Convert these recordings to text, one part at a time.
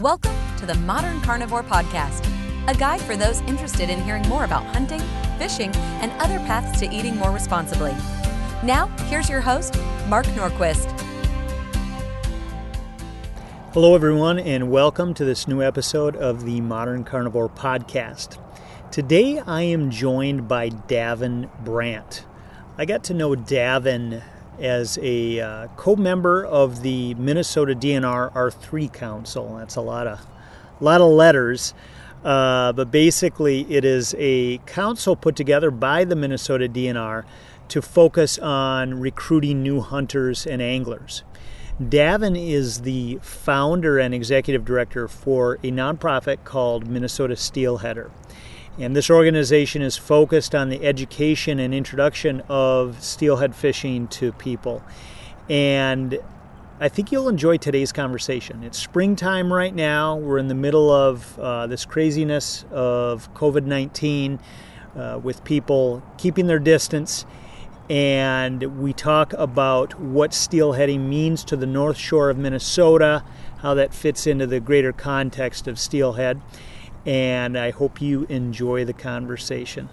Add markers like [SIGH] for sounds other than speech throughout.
Welcome to the Modern Carnivore Podcast, a guide for those interested in hearing more about hunting, fishing, and other paths to eating more responsibly. Now, here's your host, Mark Norquist. Hello, everyone, and welcome to this new episode of the Modern Carnivore Podcast. Today, I am joined by Davin Brandt. I got to know Davin as a uh, co-member of the Minnesota DNR R3 Council. That's a lot of lot of letters, uh, but basically it is a council put together by the Minnesota DNR to focus on recruiting new hunters and anglers. Davin is the founder and executive director for a nonprofit called Minnesota Steelheader. And this organization is focused on the education and introduction of steelhead fishing to people. And I think you'll enjoy today's conversation. It's springtime right now. We're in the middle of uh, this craziness of COVID 19 uh, with people keeping their distance. And we talk about what steelheading means to the North Shore of Minnesota, how that fits into the greater context of steelhead and I hope you enjoy the conversation.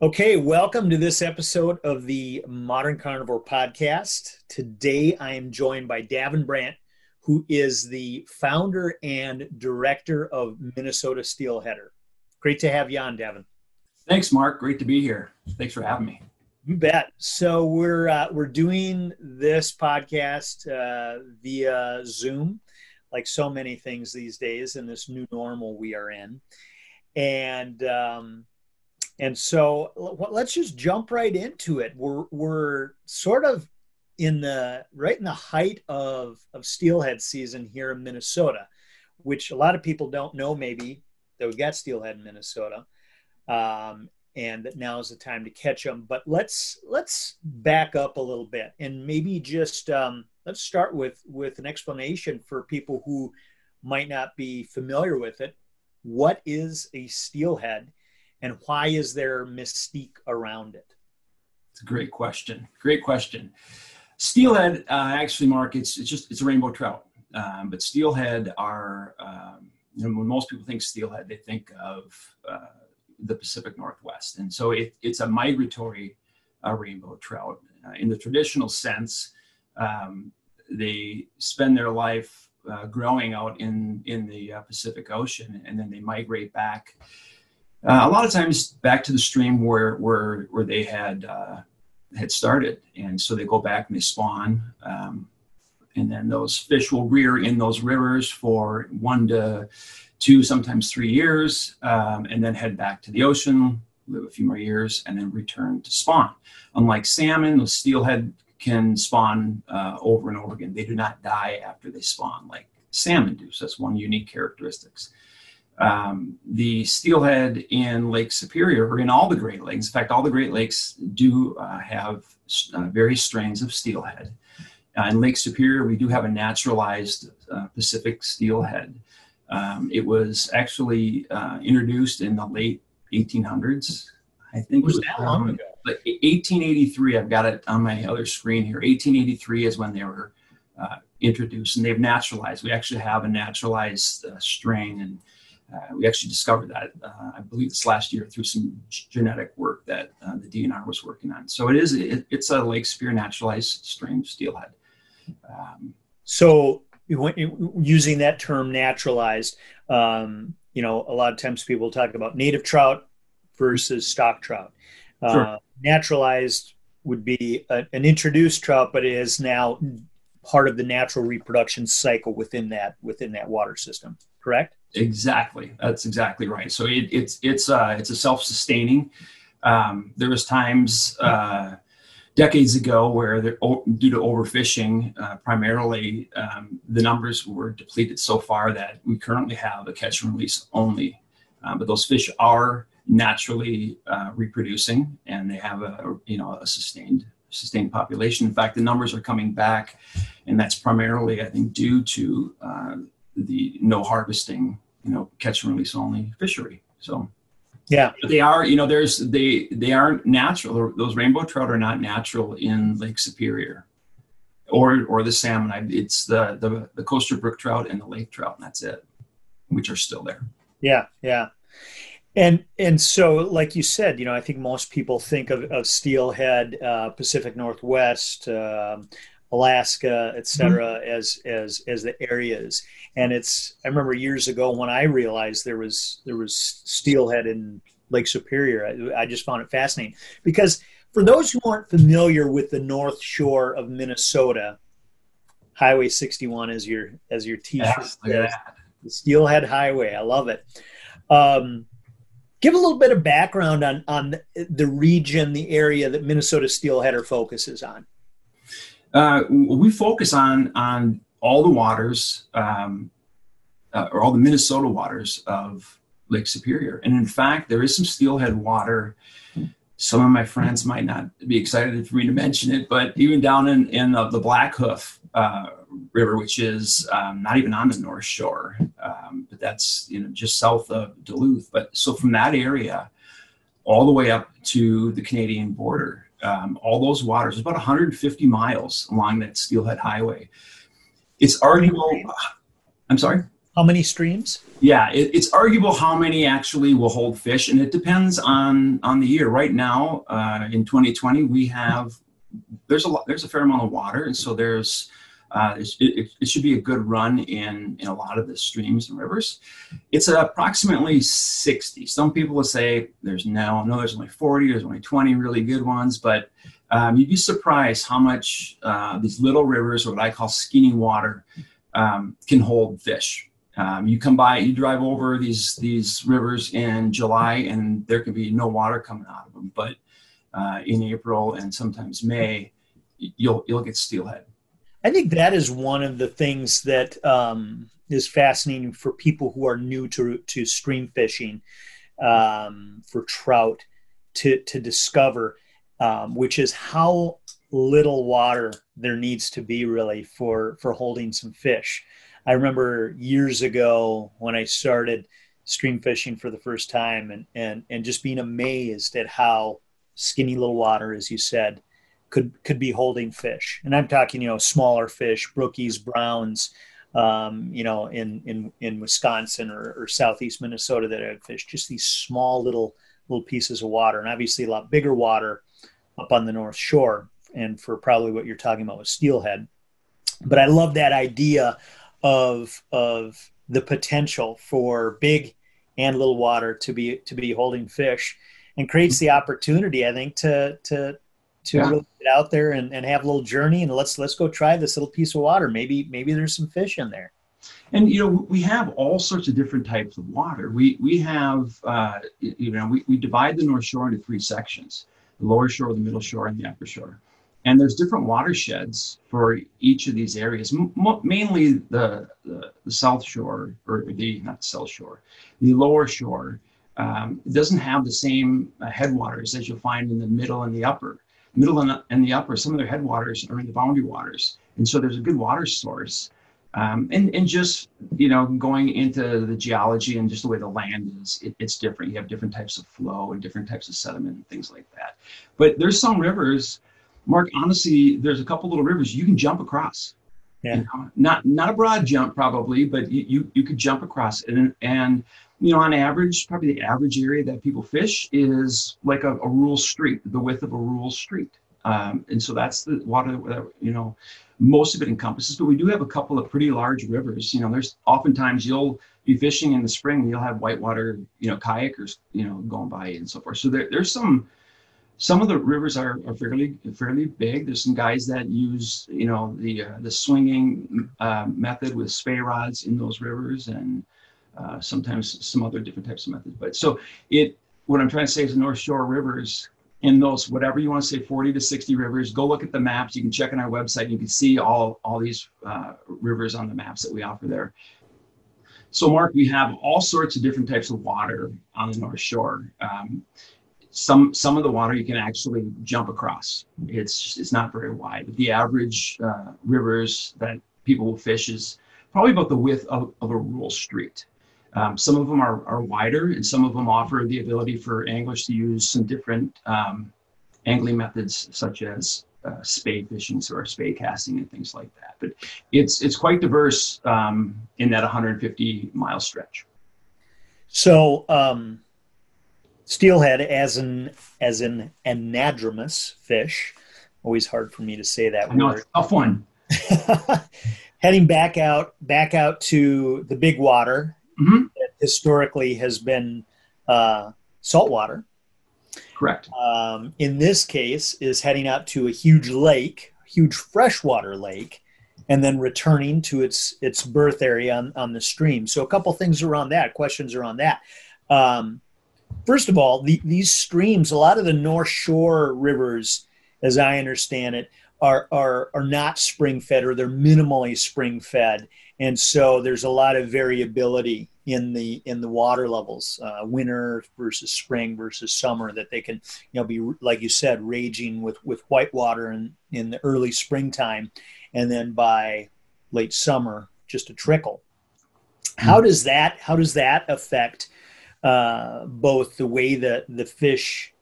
Okay, welcome to this episode of the Modern Carnivore Podcast. Today I am joined by Davin Brandt, who is the founder and director of Minnesota Steelheader. Great to have you on, Davin. Thanks, Mark. Great to be here. Thanks for having me. You bet. So we're uh, we're doing this podcast uh, via Zoom like so many things these days in this new normal we are in. And um, and so let's just jump right into it. We're we're sort of in the right in the height of of steelhead season here in Minnesota, which a lot of people don't know maybe that we've got steelhead in Minnesota. Um, and that now is the time to catch them. But let's let's back up a little bit and maybe just um, let's start with with an explanation for people who might not be familiar with it. What is a steelhead, and why is there mystique around it? It's a great question. Great question. Steelhead, uh, actually, Mark, it's it's just it's a rainbow trout. Um, but steelhead are um, you know, when most people think steelhead, they think of uh, the Pacific Northwest. And so it, it's a migratory uh, rainbow trout. Uh, in the traditional sense, um, they spend their life uh, growing out in, in the uh, Pacific Ocean and then they migrate back. Uh, a lot of times back to the stream where, where, where they had, uh, had started. And so they go back and they spawn. Um, and then those fish will rear in those rivers for one to two, sometimes three years, um, and then head back to the ocean, live a few more years, and then return to spawn. Unlike salmon, the steelhead can spawn uh, over and over again. They do not die after they spawn like salmon do. So that's one unique characteristics. Um, the steelhead in Lake Superior, or in all the Great Lakes, in fact, all the Great Lakes do uh, have uh, various strains of steelhead. Uh, in Lake Superior, we do have a naturalized uh, Pacific steelhead. Um, it was actually uh, introduced in the late 1800s. I think it was that long ago. Like 1883, I've got it on my other screen here. 1883 is when they were uh, introduced, and they've naturalized. We actually have a naturalized uh, strain, and uh, we actually discovered that uh, I believe this last year through some genetic work that uh, the DNR was working on. So it is it, it's a Lake Superior naturalized strain steelhead. Um, so using that term naturalized, um, you know, a lot of times people talk about native trout versus stock trout. Uh, sure. Naturalized would be a, an introduced trout, but it is now part of the natural reproduction cycle within that within that water system. Correct? Exactly. That's exactly right. So it, it's it's uh, it's a self-sustaining. Um, there was times. Uh, decades ago where they're due to overfishing uh, primarily um, the numbers were depleted so far that we currently have a catch and release only um, but those fish are naturally uh, reproducing and they have a you know a sustained sustained population in fact the numbers are coming back and that's primarily i think due to uh, the no harvesting you know catch and release only fishery so yeah, but they are. You know, there's they they aren't natural. Those rainbow trout are not natural in Lake Superior. or or the salmon. It's the, the the coastal brook trout and the lake trout, and that's it, which are still there. Yeah, yeah. And and so, like you said, you know, I think most people think of, of steelhead, uh, Pacific Northwest, uh, Alaska, et cetera, mm-hmm. as as as the areas. And it's I remember years ago when I realized there was there was steelhead in Lake Superior. I, I just found it fascinating because for those who aren't familiar with the North Shore of Minnesota, Highway 61 is your as your T-shirt. Yeah, the Steelhead Highway. I love it. Um, give a little bit of background on on the region, the area that Minnesota Steelheader focuses on. Uh, we focus on on all the waters, um, uh, or all the Minnesota waters of Lake Superior, and in fact, there is some steelhead water. Some of my friends might not be excited for me to mention it, but even down in in the, the Blackhoof uh, River, which is um, not even on the North Shore, um, but that's you know just south of Duluth. But so from that area, all the way up to the Canadian border, um, all those waters, about 150 miles along that Steelhead Highway. It's arguable. I'm sorry. How many streams? Yeah, it, it's arguable how many actually will hold fish, and it depends on on the year. Right now, uh, in 2020, we have there's a lot, there's a fair amount of water, and so there's uh, it, it, should be a good run in, in a lot of the streams and rivers. It's approximately 60. Some people will say there's no, no, there's only 40, there's only 20 really good ones, but um, you'd be surprised how much uh, these little rivers, or what I call skinny water, um, can hold fish. Um, you come by, you drive over these these rivers in July, and there can be no water coming out of them. But uh, in April and sometimes May, you'll you'll get steelhead. I think that is one of the things that um, is fascinating for people who are new to to stream fishing um, for trout to to discover, um, which is how little water there needs to be really for for holding some fish. I remember years ago when I started stream fishing for the first time and and and just being amazed at how skinny little water, as you said, could could be holding fish, and I'm talking you know smaller fish, brookies, browns, um, you know in in in Wisconsin or, or southeast Minnesota that have fish, just these small little little pieces of water, and obviously a lot bigger water up on the North Shore, and for probably what you're talking about with steelhead. But I love that idea of of the potential for big and little water to be to be holding fish and creates the opportunity i think to to to yeah. really get out there and, and have a little journey and let's let's go try this little piece of water. Maybe maybe there's some fish in there. And you know we have all sorts of different types of water. We we have uh, you know we, we divide the North Shore into three sections: the lower shore, the middle shore, and the upper shore. And there's different watersheds for each of these areas. M- mainly the, the, the South Shore or the not the South Shore, the lower shore um, doesn't have the same uh, headwaters as you'll find in the middle and the upper middle and the, and the upper, some of their headwaters are in the boundary waters. And so there's a good water source. Um, and, and just, you know, going into the geology and just the way the land is, it, it's different. You have different types of flow and different types of sediment and things like that. But there's some rivers, Mark, honestly, there's a couple little rivers you can jump across. Yeah. You know, not not a broad jump probably, but you, you, you could jump across. And, and you know, on average, probably the average area that people fish is like a, a rural street, the width of a rural street. Um, and so that's the water that, you know, most of it encompasses. But we do have a couple of pretty large rivers. You know, there's oftentimes you'll be fishing in the spring, you'll have whitewater, you know, kayakers, you know, going by and so forth. So there, there's some, some of the rivers are, are fairly fairly big. There's some guys that use, you know, the uh, the swinging uh, method with spey rods in those rivers, and uh, sometimes some other different types of methods. But so it, what I'm trying to say is the North Shore rivers in those, whatever you want to say, 40 to 60 rivers, go look at the maps. You can check on our website. You can see all, all these uh, rivers on the maps that we offer there. So Mark, we have all sorts of different types of water on the North Shore. Um, some some of the water you can actually jump across. It's it's not very wide. The average uh, rivers that people will fish is probably about the width of, of a rural street. Um, some of them are, are wider, and some of them offer the ability for anglers to use some different um, angling methods, such as uh, spey fishing, so or spey casting and things like that. But it's it's quite diverse um, in that 150 mile stretch. So um, steelhead, as an as an anadromous fish, always hard for me to say that I know, word. tough one. [LAUGHS] Heading back out back out to the big water Mhm. that historically has been uh, saltwater. Correct. um, in this case is heading out to a huge lake, huge freshwater lake, and then returning to its its birth area on, on the stream. So a couple things around that, questions around that. Um, first of all, the, these streams, a lot of the North Shore rivers, as I understand it, are are are not spring fed or they're minimally spring fed, and so there's a lot of variability in the in the water levels, uh, winter versus spring versus summer. That they can, you know, be like you said, raging with with white water in in the early springtime, and then by late summer, just a trickle. How does that how does that affect uh, both the way that the fish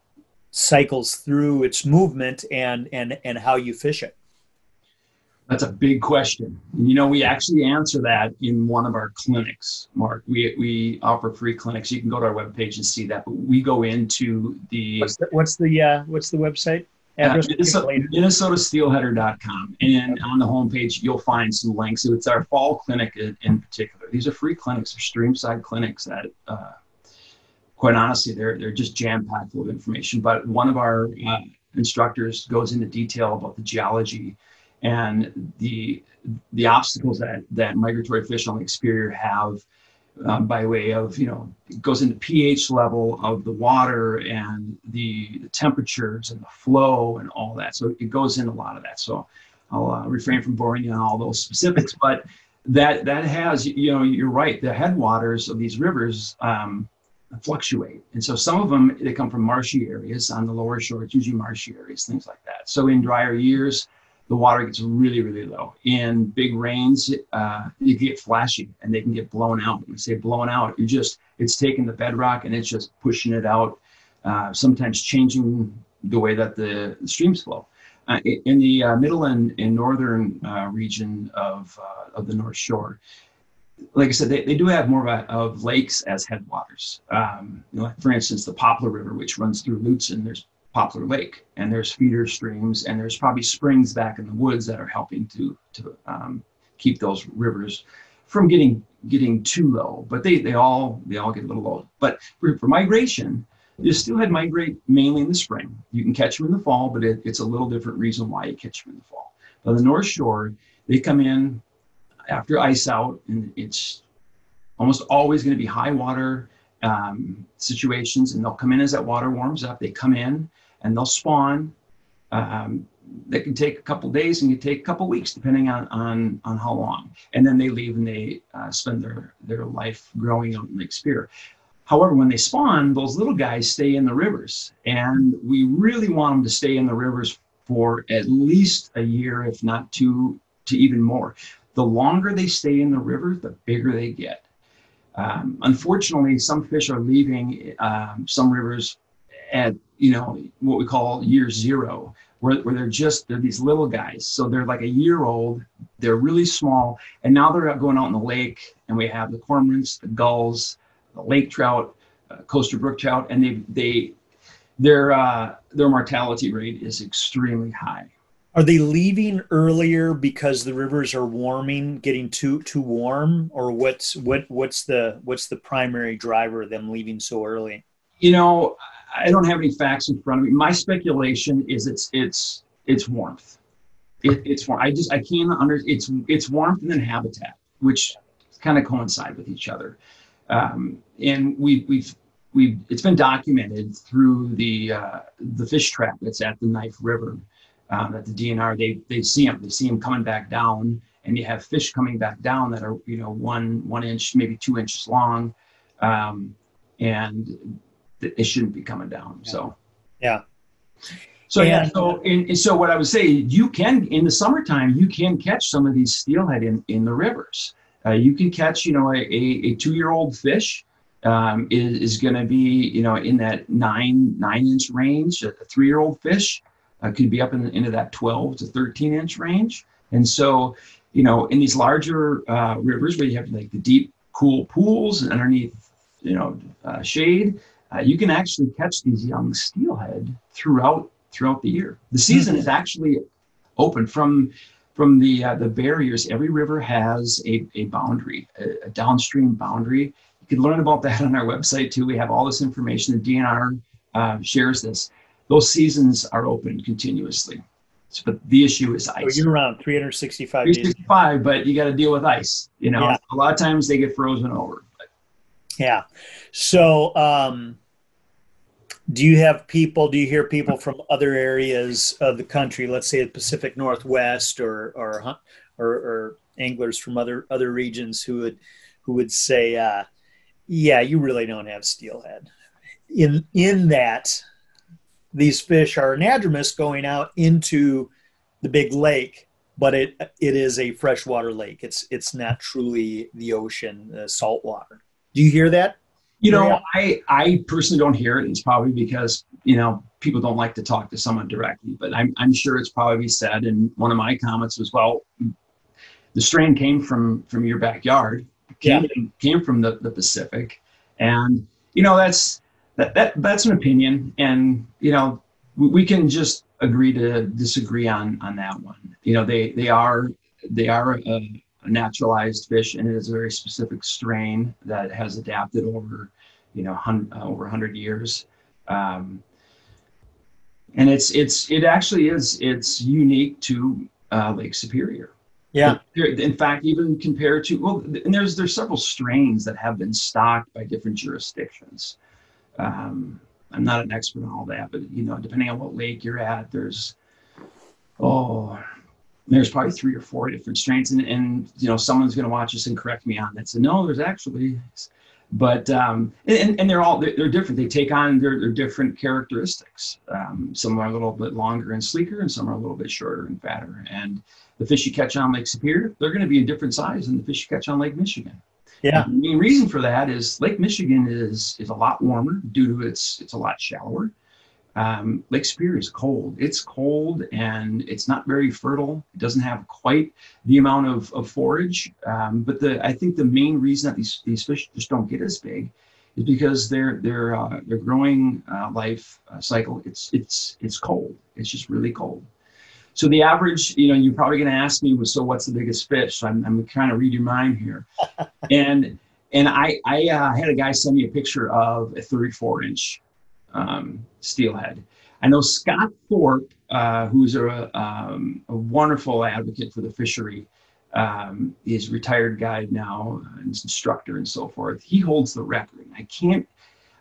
cycles through its movement and and and how you fish it? That's a big question. And, you know, we actually answer that in one of our clinics, Mark. We, we offer free clinics. You can go to our webpage and see that. But we go into the, What's the what's the uh, what's the website uh, address? Minnesota, minnesotasteel.com. And on the homepage, you'll find some links. It's our fall clinic in, in particular. These are free clinics. They're streamside clinics that, uh, quite honestly, they're, they're just jam packed full of information. But one of our uh, instructors goes into detail about the geology and the the obstacles that that migratory fish on the Superior have um, by way of you know it goes into pH level of the water and the, the temperatures and the flow and all that. So it goes in a lot of that. So I'll uh, refrain from boring you on all those [LAUGHS] specifics, but that that has you know you're right. The headwaters of these rivers. Um, fluctuate and so some of them they come from marshy areas on the lower shore it's usually marshy areas things like that so in drier years the water gets really, really low. In big rains, uh, you get flashy and they can get blown out. When I say blown out, you just, it's taking the bedrock and it's just pushing it out, uh, sometimes changing the way that the, streams flow. Uh, in the uh, middle and, and northern uh, region of, uh, of the North Shore, like I said, they, they do have more of, a, of lakes as headwaters. Um, you know, for instance, the Poplar River, which runs through Lutsen, there's Poplar Lake, and there's feeder streams, and there's probably springs back in the woods that are helping to to um, keep those rivers from getting getting too low. But they they all they all get a little low. But for, for migration, you steelhead migrate mainly in the spring. You can catch them in the fall, but it, it's a little different reason why you catch them in the fall. But the North Shore, they come in after ice out, and it's almost always going to be high water um, situations, and they'll come in as that water warms up. They come in and they'll spawn. Um, that can take a couple days and can take a couple weeks, depending on on on how long. And then they leave and they uh, spend their their life growing out in Lake Superior. However, when they spawn, those little guys stay in the rivers, and we really want them to stay in the rivers for at least a year, if not two, to even more. The longer they stay in the river, the bigger they get. Um, unfortunately, some fish are leaving um, some rivers at you know what we call year zero, where, where they're just they're these little guys. So they're like a year old, they're really small, and now they're going out in the lake, and we have the cormorants, the gulls, the lake trout, uh, coastal brook trout, and they they their uh, their mortality rate is extremely high. Are they leaving earlier because the rivers are warming, getting too too warm, or what's what what's the what's the primary driver of them leaving so early? You know, I don't have any facts in front of me. My speculation is it's it's it's warmth. It, it's warm. I just I can't under it's it's warmth and then habitat, which kind of coincide with each other. Um, and we we've we've it's been documented through the uh, the fish trap that's at the Knife River um, at the DNR. They they see them. They see them coming back down, and you have fish coming back down that are you know one one inch, maybe two inches long, um, and they shouldn't be coming down. So yeah. So yeah, so and, and, so what I would say, you can in the summertime you can catch some of these steelhead in in the rivers. Uh, you can catch you know a, a, a two year old fish um, is, is going to be you know in that nine nine inch range. A three year old fish uh, could be up in, the, into that 12 to 13 inch range. And so, you know, in these larger uh, rivers where you have like the deep, cool pools underneath, you know, uh, shade, uh, you can actually catch these young steelhead throughout throughout the year. The season is actually open from from the uh, the barriers. Every river has a, a boundary, a, a, downstream boundary. You can learn about that [LAUGHS] on our website too. We have all this information. The DNR uh, shares this. Those seasons are open continuously. So, but the issue is ice. So you're around 365 365, but you got to deal with ice. You know, yeah. a lot of times they get frozen over. But. Yeah. So, um, do you have people do you hear people from other areas of the country let's say the pacific northwest or or or, or anglers from other other regions who would who would say uh, yeah you really don't have steelhead in in that these fish are anadromous going out into the big lake but it it is a freshwater lake it's it's not truly the ocean uh, salt water do you hear that you know, I I personally don't hear it. It's probably because you know people don't like to talk to someone directly, but I'm I'm sure it's probably said. And one of my comments was, well, the strain came from from your backyard, came yeah. came from the the Pacific, and you know that's that, that that's an opinion, and you know we, can just agree to disagree on on that one. You know, they they are they are a, a naturalized fish, and it is a very specific strain that has adapted over, you know, hun- uh, over 100 years. Um, and it's it's it actually is it's unique to uh, Lake Superior. Yeah. In fact, even compared to well, and there's there's several strains that have been stocked by different jurisdictions. Um, I'm not an expert on all that, but you know, depending on what lake you're at, there's oh there's probably three or four different strains. And, and you know someone's going to watch us and correct me on that so no there's actually but um, and, and they're all they're, they're, different. They take on their, their different characteristics. Um, some are a little bit longer and sleeker and some are a little bit shorter and fatter. And the fish you catch on lake superior they're going to be a different size than the fish you catch on lake michigan yeah and the main reason for that is lake michigan is is a lot warmer due to its it's a lot shallower um, Lake Superior is cold. It's cold and it's not very fertile. It doesn't have quite the amount of, of forage. Um, but the I think the main reason that these, these fish just don't get as big is because their their uh, their growing uh, life uh, cycle it's it's it's cold. It's just really cold. So the average, you know, you're probably going to ask me, was so what's the biggest fish? So I'm, I'm trying to read your mind here, [LAUGHS] and and I I uh, had a guy send me a picture of a 34 inch um, steelhead. I know Scott Thorpe, uh, who's a, um, a, wonderful advocate for the fishery, um, is retired guide now, and instructor and so forth. He holds the record. I can't.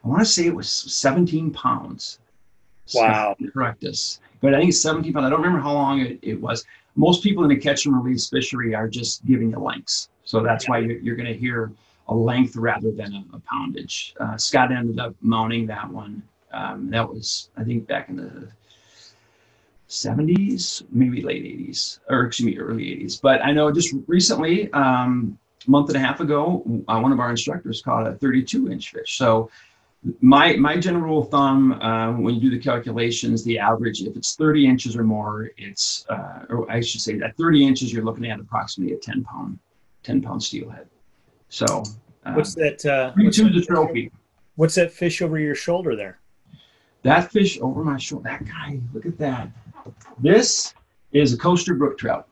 I want to say it was 17 pounds. Wow. Correct us, but I think 17 pounds. I don't remember how long it, it was. Most people in the catch and release fishery are just giving you lengths, so that's yeah. why you're, you're going to hear a length rather than a, a poundage. Uh, Scott ended up mounting that one um, that was, I think, back in the 70s, maybe late 80s, or excuse me, early 80s. But I know just recently, um, a month and a half ago, uh, one of our instructors caught a 32 inch fish. So my my general rule of thumb uh, when you do the calculations, the average, if it's 30 inches or more, it's, uh, or I should say, at 30 inches, you're looking at approximately a 10 pound, 10 pound steelhead. So what's that? Uh, what's that, the trophy. What's that fish over your shoulder there? That fish over my shoulder, that guy, look at that. This is a coaster brook trout.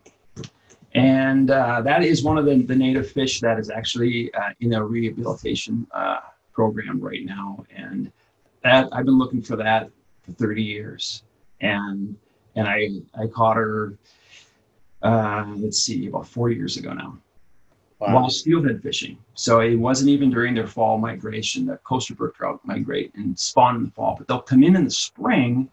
And uh, that is one of the, the native fish that is actually uh, in a rehabilitation uh, program right now. And that I've been looking for that for 30 years. And and I, I caught her, uh, let's see, about four years ago now wow. while steelhead fishing. So it wasn't even during their fall migration. The coaster brook trout migrate and spawn in the fall, but they'll come in in the spring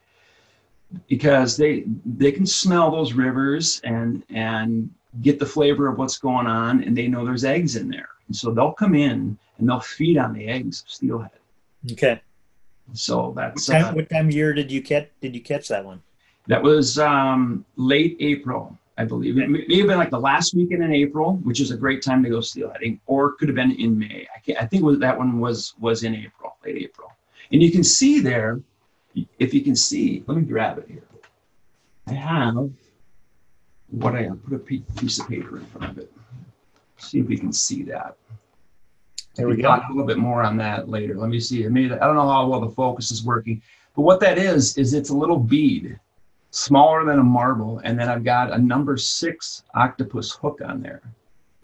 because they they can smell those rivers and and get the flavor of what's going on, and they know there's eggs in there, and so they'll come in and they'll feed on the eggs of steelhead. Okay. So that's what time, uh, what time of year did you catch? Did you catch that one? That was um, late April. I believe. It may have been like the last weekend in April, which is a great time to go steelheading, or it could have been in May. I, I think was, that one was was in April, late April. And you can see there, if you can see, let me grab it here. I have what I put a piece of paper in front of it. See if we can see that. There we we go. talk a little bit more on that later. Let me see. I mean, I don't know how well the focus is working, but what that is is it's a little bead, smaller than a marble, and then I've got a number six octopus hook on there,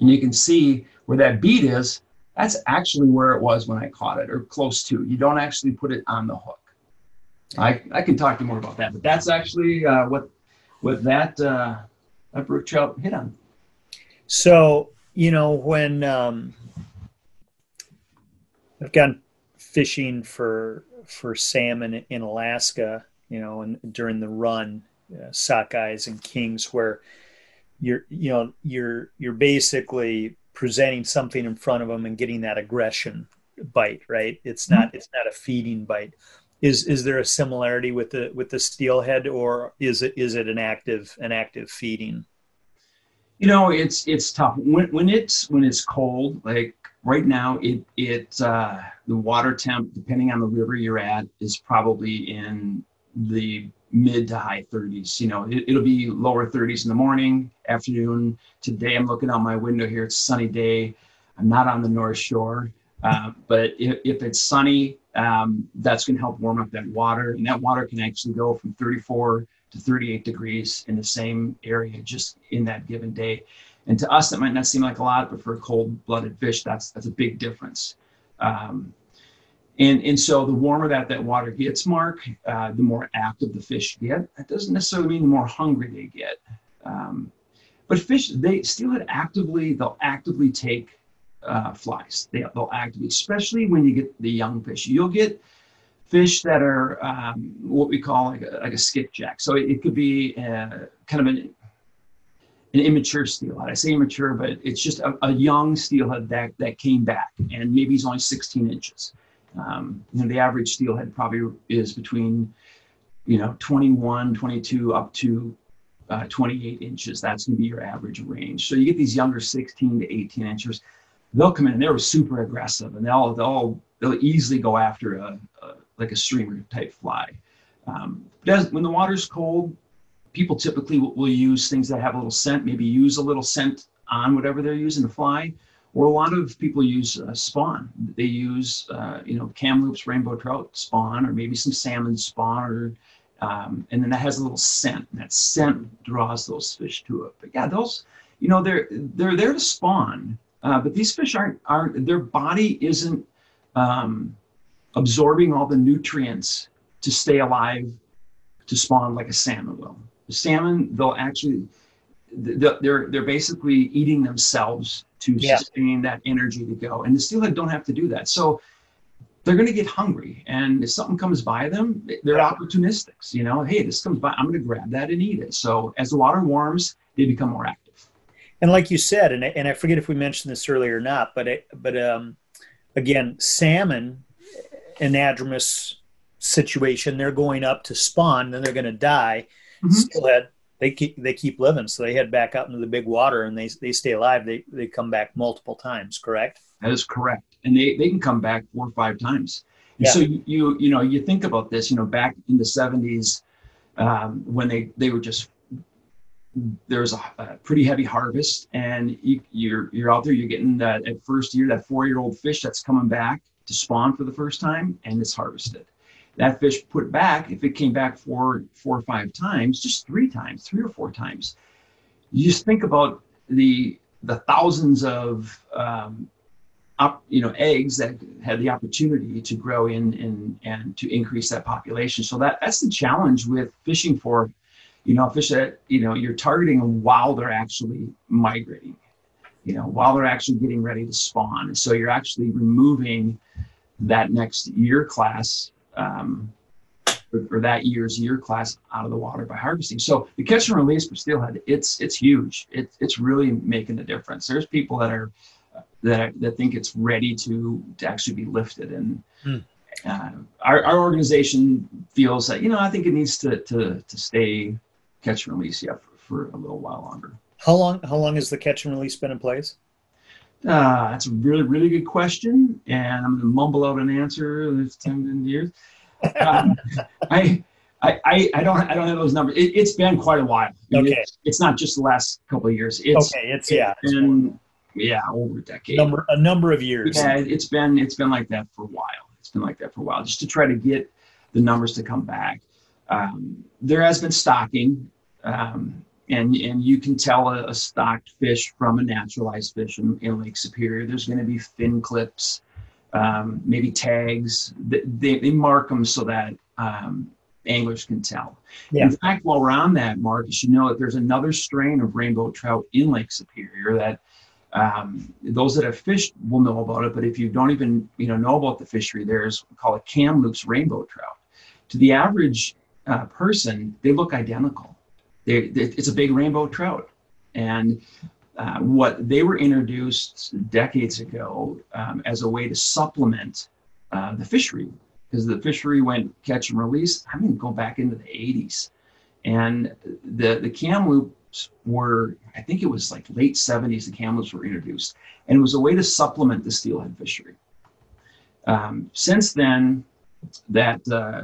and you can see where that bead is. That's actually where it was when I caught it, or close to. You don't actually put it on the hook. I I can talk to you more about that, but that's actually uh, what what that uh, that brook trout hit on. So you know when um, I've gone fishing for for salmon in Alaska, you know, and during the run, uh, sockeyes and kings, where you're you know you're you're basically presenting something in front of them and getting that aggression bite, right? It's not it's not a feeding bite. Is is there a similarity with the with the steelhead, or is it is it an active an active feeding? You know, it's it's tough when when it's when it's cold. Like right now, it it uh, the water temp, depending on the river you're at, is probably in the mid to high 30s. You know, it, it'll be lower 30s in the morning, afternoon. Today, I'm looking out my window here. It's sunny day. I'm not on the North Shore, uh, but if, if it's sunny, um, that's going to help warm up that water, and that water can actually go from 34 to 38 degrees in the same area just in that given day. And to us, that might not seem like a lot, but for a cold-blooded fish, that's that's a big difference. Um, and and so the warmer that that water gets, Mark, uh, the more active the fish get. That doesn't necessarily mean the more hungry they get. Um, but fish, they steelhead actively, they'll actively take uh, flies. They, they'll actively, especially when you get the young fish. You'll get fish that are um, what we call like a, like a skipjack. So it, it could be uh, kind of an, an immature steelhead. I say immature, but it's just a, a, young steelhead that, that came back and maybe he's only 16 inches. Um, you know, the average steelhead probably is between, you know, 21, 22 up to uh, 28 inches. That's going to be your average range. So you get these younger 16 to 18 inches. They'll come in and they're super aggressive and they'll, they'll, they'll easily go after a, a like a streamer type fly. Um, but as, when the water's cold, people typically will, use things that have a little scent, maybe use a little scent on whatever they're using to fly. Or a lot of people use uh, spawn. They use, uh, you know, Kamloops rainbow trout spawn, or maybe some salmon spawn, or um, and then that has a little scent. And that scent draws those fish to it. But yeah, those, you know, they're they're there to spawn. Uh, but these fish aren't aren't their body isn't um, absorbing all the nutrients to stay alive to spawn like a salmon will. Salmon, they'll actually, they're they're basically eating themselves to yeah. sustain that energy to go. And the steelhead don't have to do that. So they're going to get hungry, and if something comes by them, they're yeah. opportunistics. You know, hey, this comes by, I'm going to grab that and eat it. So as the water warms, they become more active. And like you said, and I, and I forget if we mentioned this earlier or not, but it, but um, again, salmon anadromous situation. They're going up to spawn, then they're going to die. Mm-hmm. Steelhead, they keep they keep living, so they head back out into the big water and they they stay alive. They they come back multiple times. Correct? That is correct, and they they can come back four or five times. And yeah. so you, you you know you think about this. You know, back in the seventies, um, when they they were just there's a, a, pretty heavy harvest and you, you're you're out there you're getting that at first year that four year old fish that's coming back to spawn for the first time and it's harvested. That fish put back, if it came back four, four or five times, just three times, three or four times, you just think about the the thousands of um, up, you know eggs that had the opportunity to grow in and and to increase that population. So that that's the challenge with fishing for, you know, fish that you know you're targeting while they're actually migrating you know, while they're actually getting ready to spawn. So you're actually removing that next year class um, or, or, that year's year class out of the water by harvesting. So the catch and release for steelhead, it's it's huge. It, it's really making a difference. There's people that are that that think it's ready to to actually be lifted, and hmm. uh, our our organization feels that you know I think it needs to to to stay catch and release yeah for, for a little while longer. How long how long has the catch and release been in place? Uh, that's a really, really good question, and I'm going to mumble out an answer. It's ten years. Uh, [LAUGHS] I I, I, I, don't I don't have those numbers. It, has been quite a while. Okay. It's, it's, not just the last couple of years. It's, okay. It's, yeah. It's been, yeah, over a decade. Number, a number of years. Yeah, it's been it's been like that for a while. It's been like that for a while, just to try to get the numbers to come back. Um, there has been stocking, um, and and you can tell a, a, stocked fish from a naturalized fish in, in Lake Superior. There's going to be fin clips, um, maybe tags. They, they mark them so that um, anglers can tell. Yeah. In fact, while we're on that, Mark, you should know that there's another strain of rainbow trout in Lake Superior that um, those that have fished will know about it. But if you don't even you know know about the fishery, there's called a Kamloops rainbow trout. To the average uh, person, they look identical. They, it's a big rainbow trout, and uh, what they were introduced decades ago um, as a way to supplement uh, the fishery because the fishery went catch and release. I mean, go back into the 80s, and the the Kamloops were I think it was like late 70s. The Kamloops were introduced, and it was a way to supplement the steelhead fishery. Um, since then, that uh,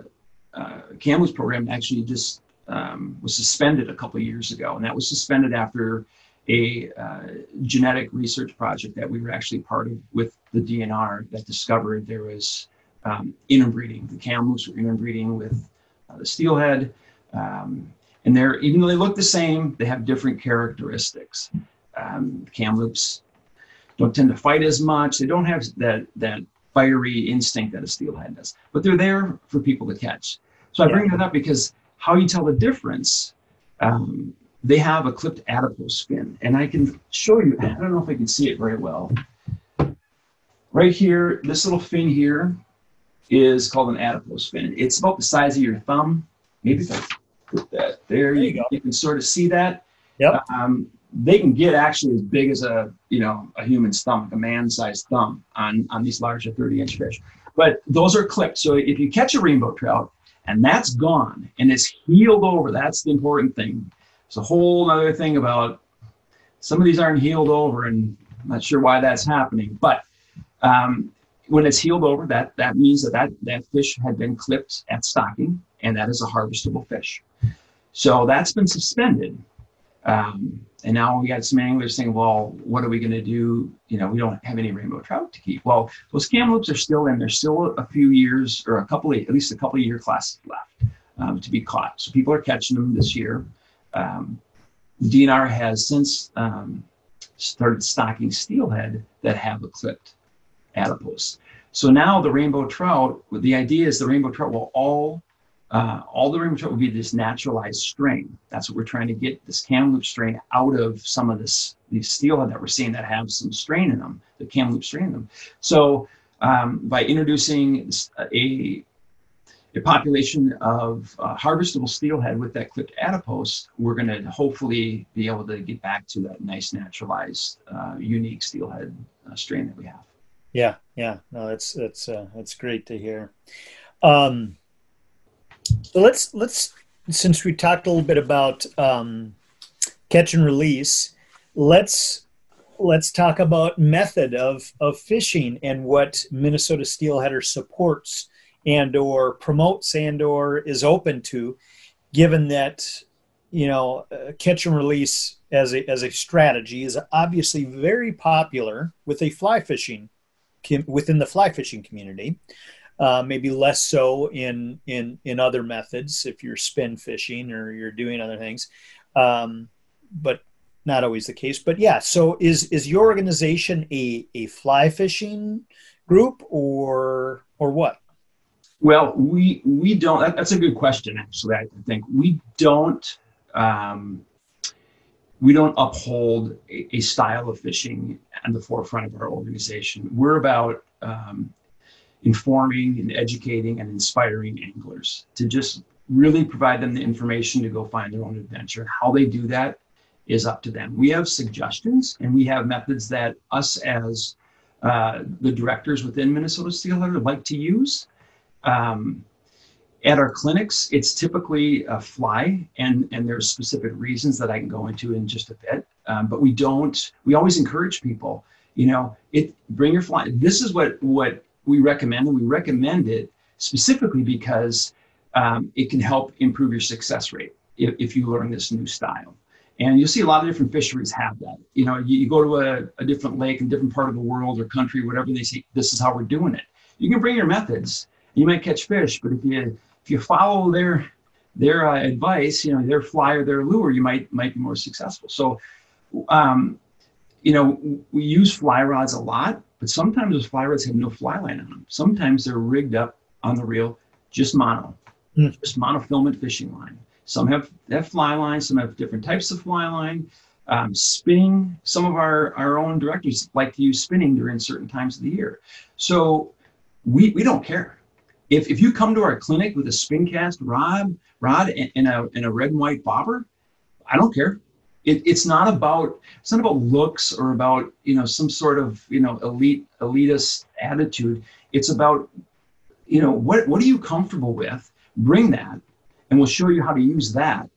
uh, Kamloops program actually just um, was suspended a couple years ago, and that was suspended after a uh, genetic research project that we were actually part of with the DNR that discovered there was um, interbreeding. The Kamloops were interbreeding with uh, the steelhead. Um, and they're, even though they look the same, they have different characteristics. Um, Kamloops don't tend to fight as much. They don't have that, that fiery instinct that a steelhead does, but they're there for people to catch. So I bring that up because how you tell the difference, um, they have a clipped adipose fin. And I can show you, I don't know if I can see it very well. Right here, this little fin here is called an adipose fin. It's about the size of your thumb. Maybe if I put that there, there you, you, you, can sort of see that. Yep. Um, they can get actually as big as a you know a human's thumb, like a man-sized thumb on on these larger 30-inch fish. But those are clipped. So if you catch a rainbow trout and that's gone and it's healed over, that's the important thing. It's a whole other thing about some of these aren't healed over, and I'm not sure why that's happening. But um, when it's healed over, that that means that, that that fish had been clipped at stocking, and that is a harvestable fish. So that's been suspended. Um, and now we got some anglers saying, well, what are we going to do? You know, we don't have any rainbow trout to keep. Well, those kamloops are still in. There's still a few years or a couple of, at least a couple of year classes left um, to be caught. So people are catching them this year. Um, DNR has since um, started stocking steelhead that have a clipped adipose. So now the rainbow trout, the idea is the rainbow trout will all, uh, all the trout will be this naturalized strain. That's what we're trying to get this Kamloops strain out of some of this these steelhead that we're seeing that have some strain in them, the Kamloops strain in them. So um, by introducing a a population of uh, harvestable steelhead with that clipped adipose, we're going to hopefully be able to get back to that nice naturalized, uh, unique steelhead uh, strain that we have. Yeah, yeah, no, that's that's uh, that's great to hear. Um, so let's let's since we talked a little bit about um, catch and release, let's let's talk about method of of fishing and what Minnesota Steelheader supports and or promotes and or is open to, given that you know uh, catch and release as a as a strategy is obviously very popular with a fly fishing within the fly fishing community. Uh, maybe less so in in in other methods if you're spin fishing or you're doing other things, um, but not always the case. But yeah, so is is your organization a a fly fishing group or or what? Well, we we don't. That, that's a good question. Actually, I think we don't. Um, we don't uphold a, a, style of fishing at the forefront of our organization. We're about um, informing and educating and inspiring anglers to just really provide them the information to go find their own adventure. How they do that is up to them. We have suggestions and we have methods that us as uh, the directors within Minnesota Steelhead like to use. Um, at our clinics, it's typically a fly, and and there's specific reasons that I can go into in just a bit. Um, but we don't. We always encourage people. You know, it bring your fly. This is what what we recommend, and we recommend it specifically because um, it can help improve your success rate if, if you learn this new style. And you'll see a lot of different fisheries have that. You know, you, you go to a, a, different lake in a different part of the world or country, whatever, they say, this is how we're doing it. You can bring your methods. You might catch fish, but if you if you follow their their uh, advice, you know, their fly or their lure, you might might be more successful. So, um, you know, we use fly rods a lot, but sometimes those fly rods have no fly line on them. Sometimes they're rigged up on the reel, just mono, mm. just monofilament fishing line. Some have, have fly lines, some have different types of fly line. Um, spinning, some of our, our own directors like to use spinning during certain times of the year. So we, we don't care. If, if you come to our clinic with a spin cast rod, rod and, a, and a red and white bobber, I don't care. It, it's not about it's not about looks or about you know some sort of you know elite elitist attitude. It's about you know what what are you comfortable with? Bring that, and we'll show you how to use that.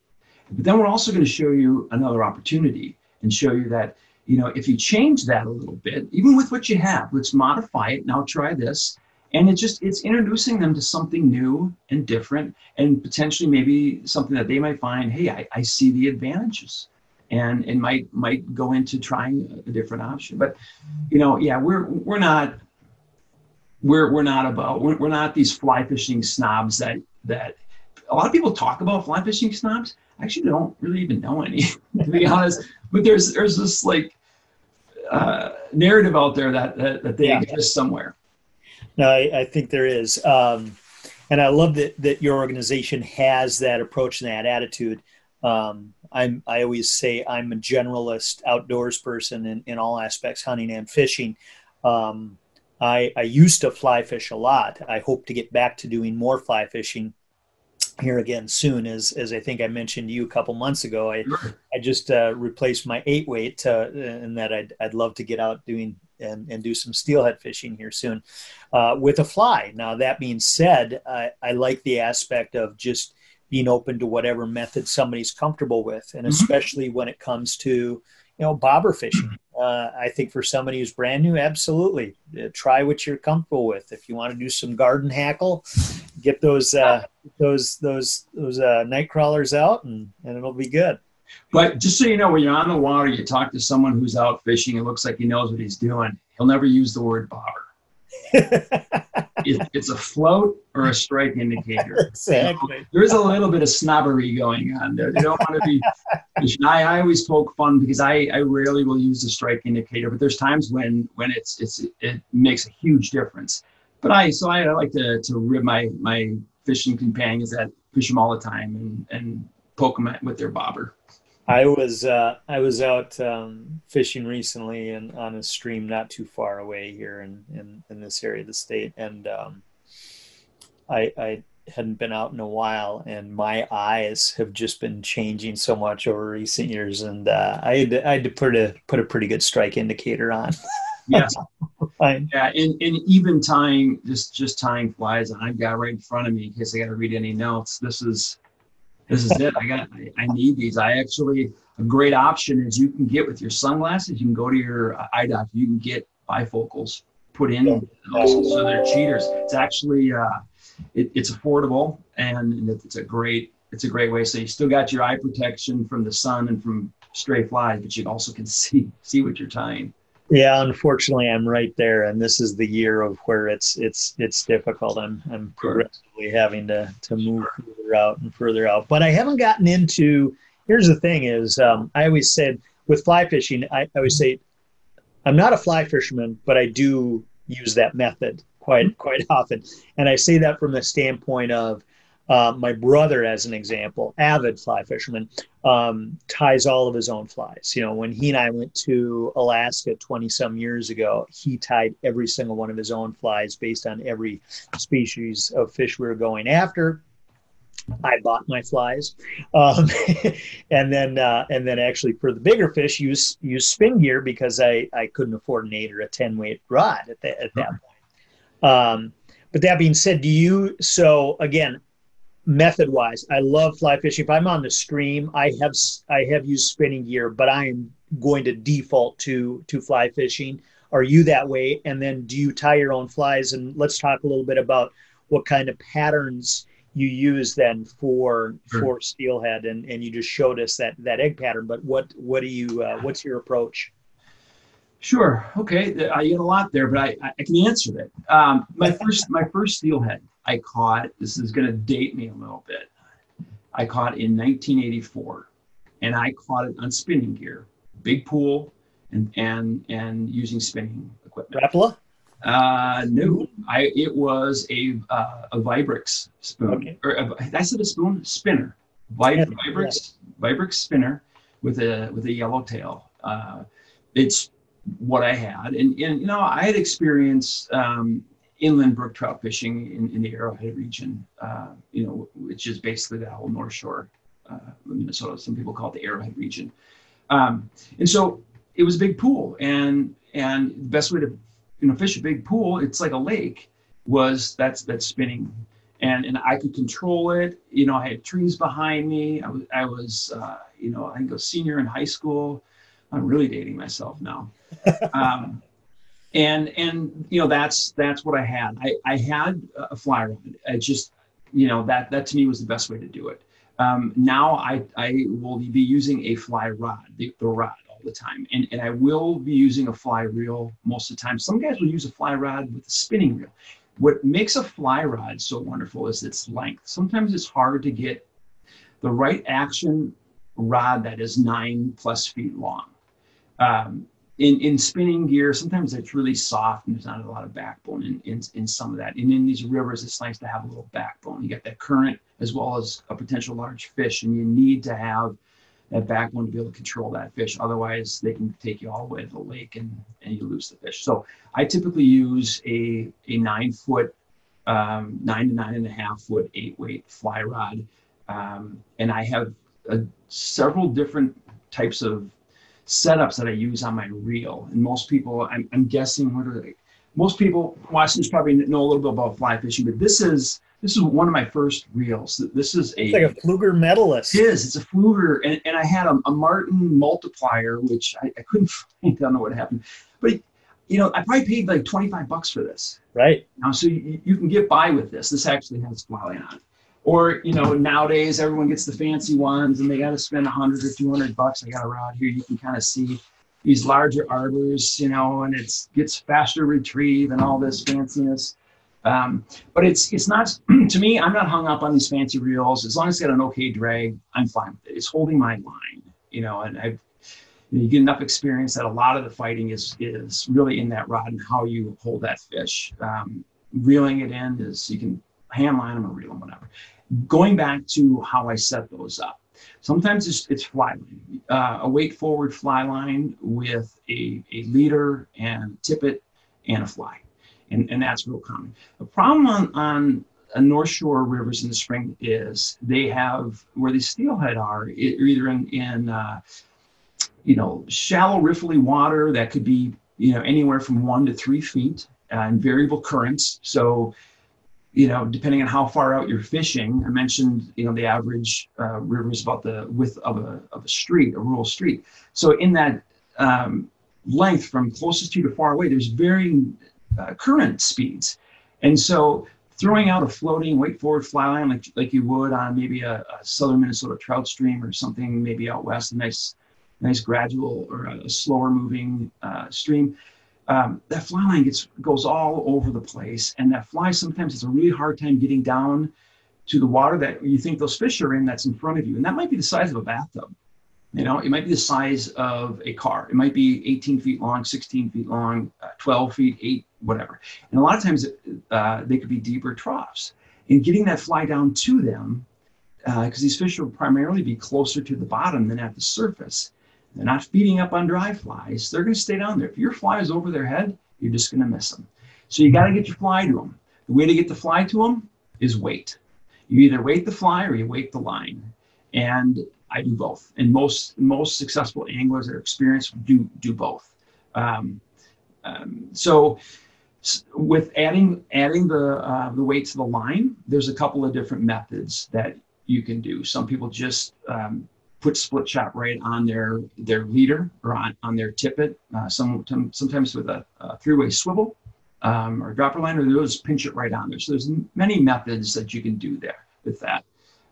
But then we're also going to show you another opportunity and show you that, you know, if you change that a little bit, even with what you have, let's modify it. Now try this. And it just it's introducing them to something new and different and potentially maybe something that they might find, hey, I, I see the advantages. And it might might go into trying a different option. But you know, yeah, we're we're not we're we're not about we're, we're not these fly fishing snobs that that a lot of people talk about fly fishing snobs. I actually don't really even know any, [LAUGHS] to be honest. But there's there's this like uh, narrative out there that that, that they yeah. exist somewhere. No, I, I think there is, um, and I love that that your organization has that approach and that attitude. Um, I'm I always say I'm a generalist outdoors person in, in all aspects, hunting and fishing. Um, I, I used to fly fish a lot. I hope to get back to doing more fly fishing here again soon as as I think I mentioned to you a couple months ago. I. I just uh, replaced my eight weight uh, and that I'd I'd love to get out doing and, and do some steelhead fishing here soon uh, with a fly. Now that being said, I, I like the aspect of just being open to whatever method somebody's comfortable with, and mm-hmm. especially when it comes to you know bobber fishing. Uh, I think for somebody who's brand new, absolutely uh, try what you're comfortable with. If you want to do some garden hackle, get those uh, those those those uh, night crawlers out, and and it'll be good. But just so you know, when you're on the water, you talk to someone who's out fishing. It looks like he knows what he's doing. He'll never use the word bobber. It, it's a float or a strike indicator. [LAUGHS] Exactly. there is a little bit of snobbery going on there. They don't want to be. I, I always poke fun because I, I rarely will use the strike indicator, but there's times when when it's it's it makes a huge difference. But I so I, I like to to rib my my fishing companions that fish them all the time and and poke them at, with their bobber. I was uh, I was out um, fishing recently and on a stream not too far away here in, in, in this area of the state, and um, I, I hadn't been out in a while, and my eyes have just been changing so much over recent years, and uh, I had to, I had to put a put a pretty good strike indicator on. yes. [LAUGHS] yeah, and, and even tying just just tying flies, and I've got right in front of me in case I got to read any notes. This is this is it. I got, I, I, need these. I actually, a great option is you can get with your sunglasses, you can go to your eye doctor, you can get bifocals put in also, so they're cheaters. It's actually, uh, it, it's affordable and it's a great, it's a great way. So you still got your eye protection from the sun and from stray flies, but you also can [LAUGHS] see, see what you're tying. Yeah, unfortunately, I'm right there, and this is the year of where it's it's it's difficult. I'm I'm progressively having to to move further out and further out, but I haven't gotten into. Here's the thing: is um, I always said with fly fishing, I, I always say I'm not a fly fisherman, but I do use that method quite quite often, and I say that from the standpoint of uh, my brother, as an example, avid fly fisherman, um, ties all of his own flies. You know, when he and I went to Alaska 20 some years ago, he tied every single one of his own flies based on every species of fish we were going after. I bought my flies, um, [LAUGHS] and then uh, and then actually for the bigger fish, use use spin gear because I, I couldn't afford an eight or a ten weight rod at, the, at that point. Um, but that being said, do you? So again, method wise i love fly fishing if i'm on the stream i have i have used spinning gear but i am going to default to to fly fishing are you that way and then do you tie your own flies and let's talk a little bit about what kind of patterns you use then for sure. for steelhead, and and you just showed us that that egg pattern. But what what do you uh, what's your approach? Sure. Okay. I get a lot there, but I, I can answer it. Um, my first my first steelhead I caught. This is going to date me a little bit. I caught in 1984, and I caught it on spinning gear, big pool, and and and using spinning equipment. Rapala? Uh, no, I it was a uh, a Vibrax spoon. Okay. Or a, I said a spoon spinner. Vib- yeah, Vibrax yeah. Vibrax spinner with a with a yellow tail. Uh, it's what I had, and and you know I had experienced um, inland brook trout fishing in, in the Arrowhead region, uh, you know, which is basically the whole North Shore, uh, Minnesota. Some people call it the Arrowhead region. Um, and so it was a big pool, and and the best way to you know fish a big pool, it's like a lake, was that's that's spinning, and and I could control it. You know, I had trees behind me. I was I was uh, you know I think a senior in high school. I'm really dating myself now. [LAUGHS] Um, and and you know that's that's what I had. I I had a fly rod. I just you know that that to me was the best way to do it. Um, now I I will be using a fly rod, the, the rod all the time, and and I will be using a fly reel most of the time. Some guys will use a fly rod with a spinning reel. What makes a fly rod so wonderful is its length. Sometimes it's hard to get the right action rod that is nine plus feet long. Um, in, in spinning gear, sometimes it's really soft and there's not a lot of backbone in, in, in some of that. And in these rivers, it's nice to have a little backbone. You get that current as well as a potential large fish, and you need to have that backbone to be able to control that fish. Otherwise, they can take you all the way to the lake and, and you lose the fish. So I typically use a, a nine foot, um, nine to nine and a half foot, eight weight fly rod. Um, and I have a, several different types of setups that I use on my reel. And most people, I'm, I'm guessing, what are they? Most people watching this probably know a little bit about fly fishing, but this is this is one of my first reels. This is a it's like a Pflueger medalist. It is. It's a Pflueger, and, and I had a, a Martin multiplier, which I, I couldn't [LAUGHS] find. I don't know what happened, but you know, I probably paid like 25 bucks for this. Right. Now, so you, you can get by with this. This actually has fly on it. Or, you know, nowadays everyone gets the fancy ones and they got to spend a hundred or 200 bucks. I got a rod here. You can kind of see these larger arbors, you know, and it gets faster retrieve and all this fanciness. Um, but it's it's not [CLEARS THROAT] to me. I'm not hung up on these fancy reels. As long as it's got an okay drag, I'm fine with it. It's holding my line, you know, and I've you, you get enough experience that a lot of the fighting is is really in that rod and how you hold that fish. Um, reeling it in is you can hand line them or reel them, whatever. Going back to how I set those up. Sometimes it's, it's fly line, uh, a weight forward fly line with a, a leader and tippet and a fly. And, and that's real common. The problem on, on North Shore rivers in the spring is they have where the steelhead are, either in, in uh, you know, shallow riffly water that could be, you know, anywhere from one to three feet and variable currents. So you know, depending on how far out you're fishing, I mentioned, you know, the average uh, river is about the width of a, of a street, a rural street. So in that um, length from closest to to far away, there's varying uh, current speeds. And so throwing out a floating weight forward fly line like, like you would on maybe a, a southern Minnesota trout stream or something maybe out west, a nice, nice gradual or a slower moving uh, stream, um, that fly line gets goes all over the place, and that fly sometimes has a really hard time getting down to the water that you think those fish are in that's in front of you, and that might be the size of a bathtub. You know, it might be the size of a car. It might be 18 feet long, 16 feet long, uh, 12 feet, eight, whatever. And a lot of times uh, they could be deeper troughs. And getting that fly down to them, because uh, these fish will primarily be closer to the bottom than at the surface, they're not feeding up on dry flies. They're going to stay down there. If your fly is over their head, you're just going to miss them. So you got to get your fly to them. The way to get the fly to them is weight. You either weight the fly or you weight the line. And I do both. And most most successful anglers that are experienced do do both. Um, um, so with adding adding the uh, the weight to the line, there's a couple of different methods that you can do. Some people just um, put split shot right on their their leader or on, on their tippet, uh, some, sometimes with a, a three-way swivel um, or dropper line, or they'll just pinch it right on there. So there's many methods that you can do there. with that.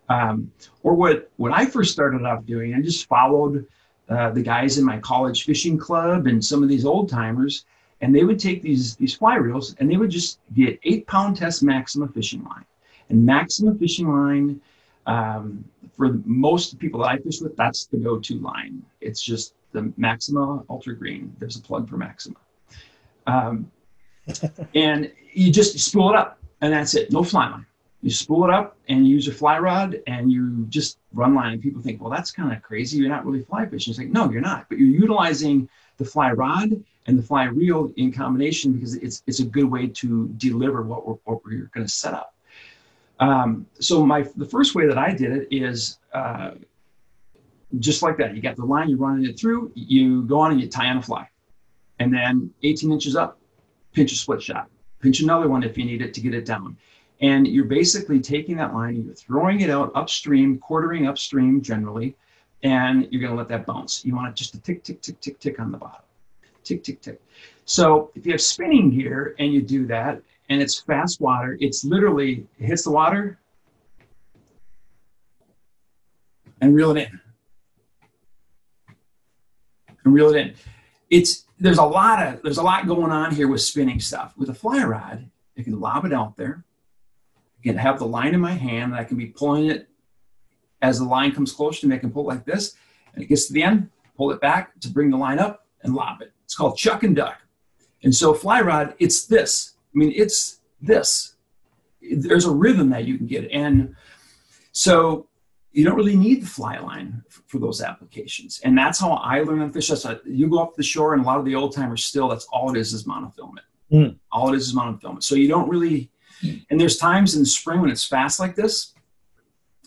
Um, or what what I first started off doing, I just followed uh, the guys in my college fishing club and some of these old timers, and they would take these these fly reels and they would just get eight pound test Maxima fishing line, and Maxima fishing line. Um, for most people that I fish with, that's the go-to line. It's just the Maxima Ultra Green. There's a plug for Maxima. Um, [LAUGHS] and you just spool it up, and that's it. No fly line. You spool it up and you use a fly rod and you just run line. And people think, well, that's kind of crazy. You're not really fly fishing. It's like, no, you're not. But you're utilizing the fly rod and the fly reel in combination because it's it's a good way to deliver what we're, what we're going to set up. Um, so my the first way that I did it is uh, just like that. You got the line, you're running it through. You go on and you tie on a fly, and then 18 inches up, pinch a split shot, pinch another one if you need it to get it down. And you're basically taking that line and you're throwing it out upstream, quartering upstream generally, and you're going to let that bounce. You want it just to tick, tick, tick, tick, tick on the bottom. Tick, tick, tick. So if you have spinning gear and you do that, and it's fast water, it's literally it hits the water and reel it in. And reel it in. It's there's a lot of there's a lot going on here with spinning stuff. With a fly rod, you can lob it out there. I can have the line in my hand, and I can be pulling it as the line comes close to me. I can pull it like this, and it gets to the end, pull it back to bring the line up and lob it. It's called chuck and duck. And so fly rod, it's this. I mean, it's this. There's a rhythm that you can get, and so you don't really need the fly line for those applications. And that's how I learn to fish. That's you go up the shore, and a lot of the old timers still, that's all it is is monofilament. Mm. All it is is monofilament. So you don't really and there's times in the spring when it's fast like this,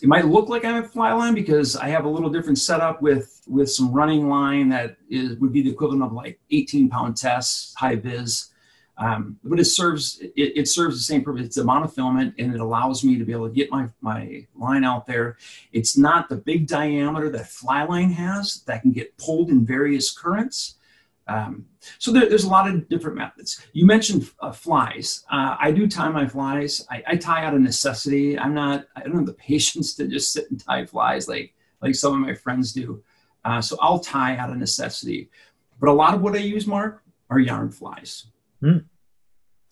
it might look like I'm a fly line because I have a little different setup with with some running line that is would be the equivalent of like 18 pound tests, high vis. Um, but it serves it, it, serves the same purpose. It's a monofilament and it allows me to be able to get my my line out there. It's not the big diameter that fly line has that can get pulled in various currents. Um, so there, there's a lot of different methods. You mentioned uh, flies. Uh, I do tie my flies. I, I, tie out of necessity. I'm not. I don't have the [LAUGHS] patience to just sit and tie flies like like some of my friends do. Uh, so I'll tie out of necessity. But a lot of what I use, Mark, are yarn flies. Mm.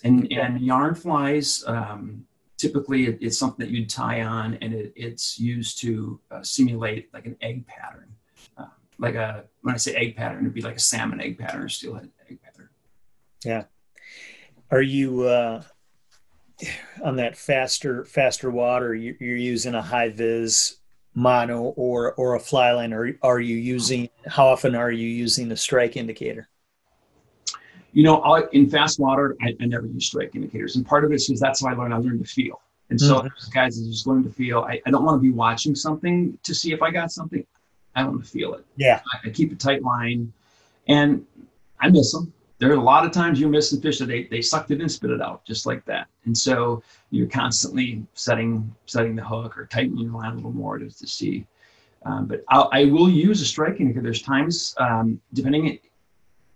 And and yarn flies. Um, typically, it, it's something that you'd tie on, and it, it's used to uh, simulate like an egg pattern like a when I say egg pattern, it'd be like a salmon egg pattern or steelhead egg pattern. Yeah. Are you uh, on that faster faster water? You're using a high vis mono or or a fly line, or are you using? How often are you using the strike indicator? You know, in fast water, I, I never use strike indicators, and part of it is because that's how I learned. I learned to feel. And so, mm-hmm. guys, I just learn to feel. I, I don't want to be watching something to see if I got something. I want to feel it. Yeah. I, I keep a tight line and I miss them. There are a lot of times you're missing fish that they, they sucked it and spit it out just like that. And so you're constantly setting setting the hook or tightening your line a little more to, to see. Um, but I'll, I will use a striking because there's times um, depending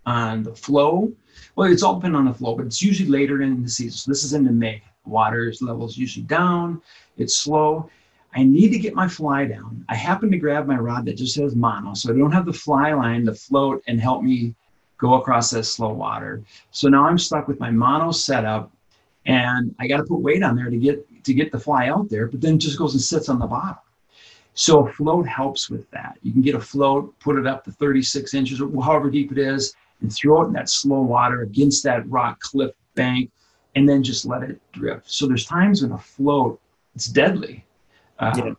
on the flow. Well, it's all depending on the flow, but it's usually later in the season. So this is into May. Water's levels usually down. It's slow. I need to get my fly down. I happen to grab my rod that just says mono, so I don't have the fly line to float and help me go across that slow water. So now I'm stuck with my mono setup, and I got to put weight on there to get to get the fly out there. But then just goes and sits on the bottom. So a float helps with that. You can get a float, put it up to 36 inches or however deep it is, and throw it in that slow water against that rock cliff bank, and then just let it drift. So there's times when a float it's deadly um, yeah.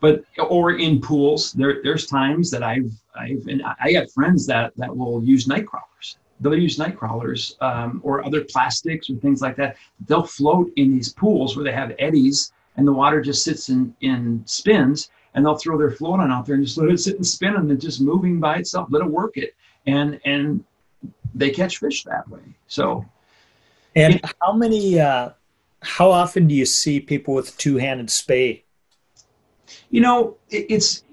But or in pools, there there's times that I've I've and I got friends that that will use night crawlers. They'll use night crawlers um, or other plastics or things like that. They'll float in these pools where they have eddies and the water just sits in in spins and they'll throw their float on out there and just let it sit and spin and it's just moving by itself. Let it work it and and they catch fish that way. So. And how many? Uh, how often do you see people with two-handed spey? you know, it, it's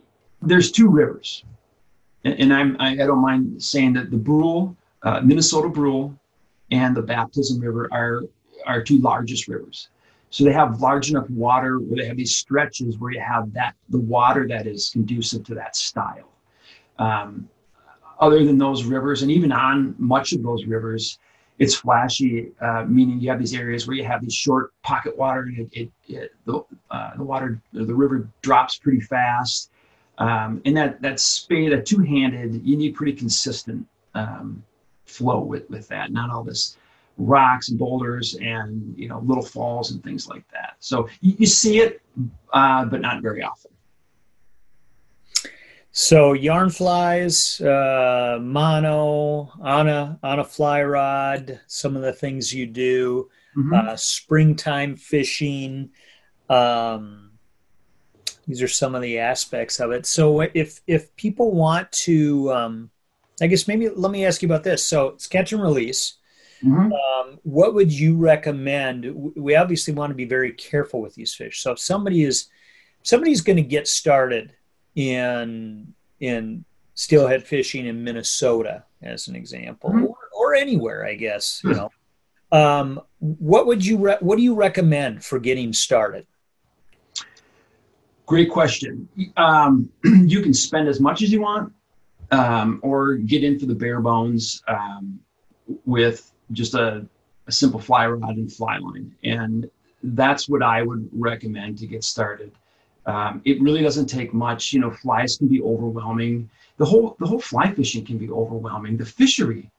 there's two rivers, and, and I'm I, I, don't mind saying that the Brule, uh, Minnesota Brule, and the Baptism River are our two largest rivers. So they have large enough water where they have these stretches where you have that the water that is conducive to that style. Um, other than those rivers, and even on much of those rivers, it's flashy, uh, meaning you have these areas where you have these short pocket water, and it, it, it the, uh, the water, the river drops pretty fast. Um, and that that spade, that two-handed, you need pretty consistent um, flow with with that, not all this rocks and boulders and you know little falls and things like that. So you, you see it, uh, but not very often. So yarn flies, uh, mono, on a on a fly rod, some of the things you do, mm-hmm. uh, springtime fishing. Um, these are some of the aspects of it. So if if people want to, um, I guess maybe let me ask you about this. So it's catch and release. Mm-hmm. Um, what would you recommend? We obviously want to be very careful with these fish. So if somebody is somebody's going to get started in in steelhead fishing in Minnesota, as an example, mm-hmm. or, or, anywhere, I guess. You know, um, what would you re- what do you recommend for getting started? Great question. Um, [CLEARS THROAT] you can spend as much as you want, um, or get in for the bare bones um, with just a, a simple fly rod and fly line, and that's what I would recommend to get started. Um, it really doesn't take much. You know, flies can be overwhelming. The whole the whole fly fishing can be overwhelming. The fishery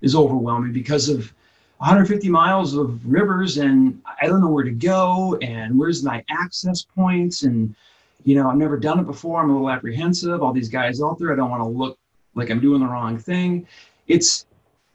is overwhelming because of 150 miles of rivers, and I don't know where to go, and where's my access points, and you know, I've never done it before. I'm a little apprehensive. All these guys out there, I don't want to look like I'm doing the wrong thing. It's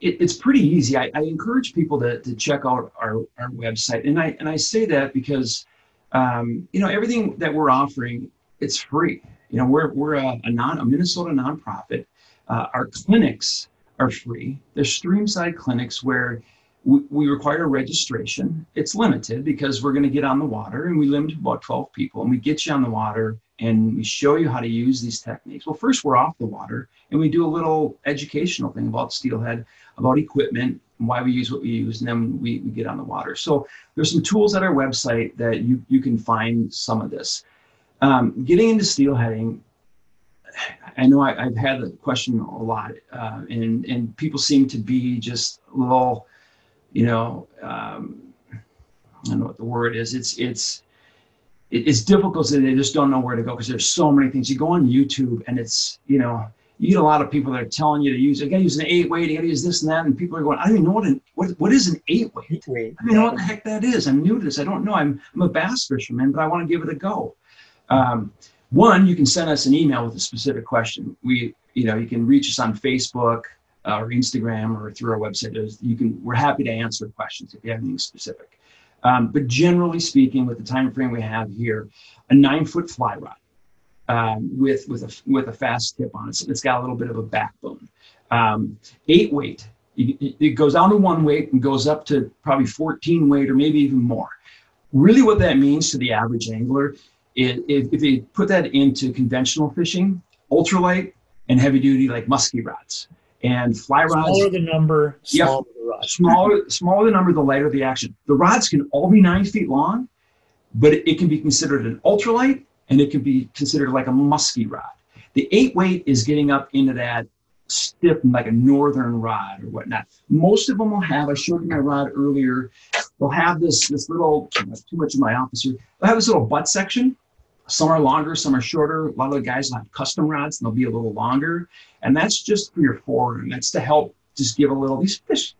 it, it's pretty easy. I, I encourage people to, to check out our, our website, and I and I say that because um, you know, everything that we're offering, it's free. You know, we're, we're a, a non, a Minnesota nonprofit. Uh, our clinics are free. They're streamside clinics where we, we require a registration. It's limited because we're going to get on the water and we limit about 12 people and we get you on the water and we show you how to use these techniques. Well, first we're off the water and we do a little educational thing about steelhead, about equipment, why we use what we use, and then we, we get on the water. So there's some tools at our website that you, you can find some of this. Um, getting into steelheading, I know I, have had the question a lot, uh, and and people seem to be just a little, you know, um, I don't know what the word is. It's it's it's difficult, so they just don't know where to go because there's so many things. You go on YouTube, and it's you know you get a lot of people that are telling you to use, you got to use an eight weight, you got to use this and that, and people are going, I don't even know what an what what is an eight weight. Eight weight. I don't know what the heck that is. I'm new to this. I don't know. I'm I'm a bass fisherman, but I want to give it a go. Um, one, you can send us an email with a specific question. We, you know, you can reach us on Facebook uh, or Instagram or through our website. There's, you can. We're happy to answer questions if you have anything specific. Um, but generally speaking, with the time frame we have here, a nine foot fly rod um, with with a with a fast tip on it. So it's got a little bit of a backbone. Um, eight weight. It goes down to one weight and goes up to probably 14 weight or maybe even more. Really, what that means to the average angler is if, if they put that into conventional fishing, ultralight and heavy duty like musky rods and fly rods. Smaller the number, smaller yep, the rod. Smaller, smaller the number, the lighter the action. The rods can all be nine feet long, but it, it can be considered an ultralight and it can be considered like a musky rod. The eight weight is getting up into that stiff, like a northern rod or whatnot. Most of them will have, I showed you my rod earlier, they'll have this, this little, too much in my office here, they'll have this little butt section. Some are longer, some are shorter. A lot of the guys will have custom rods and they'll be a little longer. And that's just for your forward. And that's to help just give a little, these fish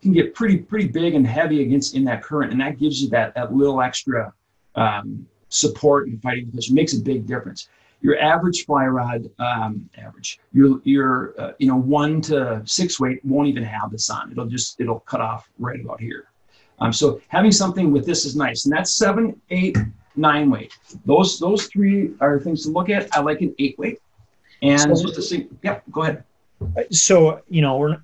can get pretty, pretty big and heavy against in that current. And that gives you that, that little extra um, support and fighting the. It makes a big difference. Your average fly rod, um, average, your your uh, you know one to six weight won't even have this on. It'll just it'll cut off right about here. Um, so having something with this is nice, and that's seven, eight, nine weight. Those those three are things to look at. I like an eight weight, and so, just to yeah, go ahead. So you know we're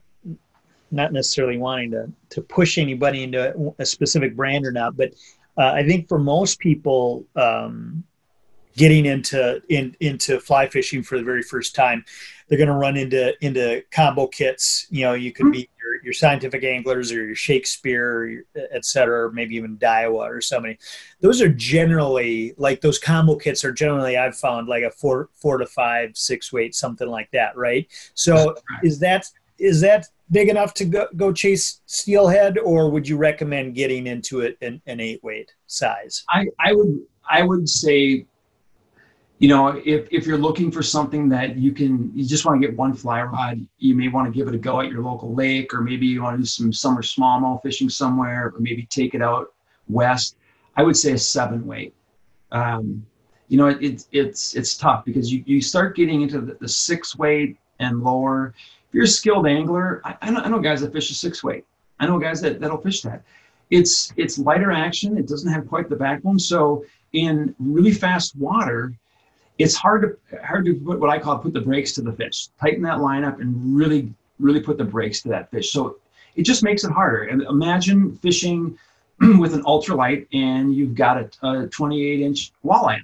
not necessarily wanting to to push anybody into a specific brand or not, but uh, I think for most people, um, getting into in, into fly fishing for the very first time, they're going to run into into combo kits. You know, you could mm-hmm. be your, your scientific anglers or your Shakespeare, et cetera, or maybe even Daiwa or somebody. Those are generally like those combo kits are generally I've found like a four four to five six weight something like that, right? So right. is that is that big enough to go, go chase steelhead, or would you recommend getting into it an, an eight weight size? I, I would I would say you know, if, if you're looking for something that you can, you just want to get one fly rod, you may want to give it a go at your local lake, or maybe you want to do some summer smallmouth fishing somewhere, or maybe take it out west. I would say a seven weight. Um, you know, it, it, it's it's tough because you, you start getting into the, the six weight and lower. If you're a skilled angler, I, I, know, I know guys that fish a six weight. I know guys that, that'll fish that. It's it's lighter action. It doesn't have quite the backbone. So in really fast water, it's hard to hard to put what I call put the brakes to the fish. Tighten that line up and really really put the brakes to that fish. So it just makes it harder. And imagine fishing [CLEARS THROAT] with an ultralight and you've got a, a 28 inch walleye.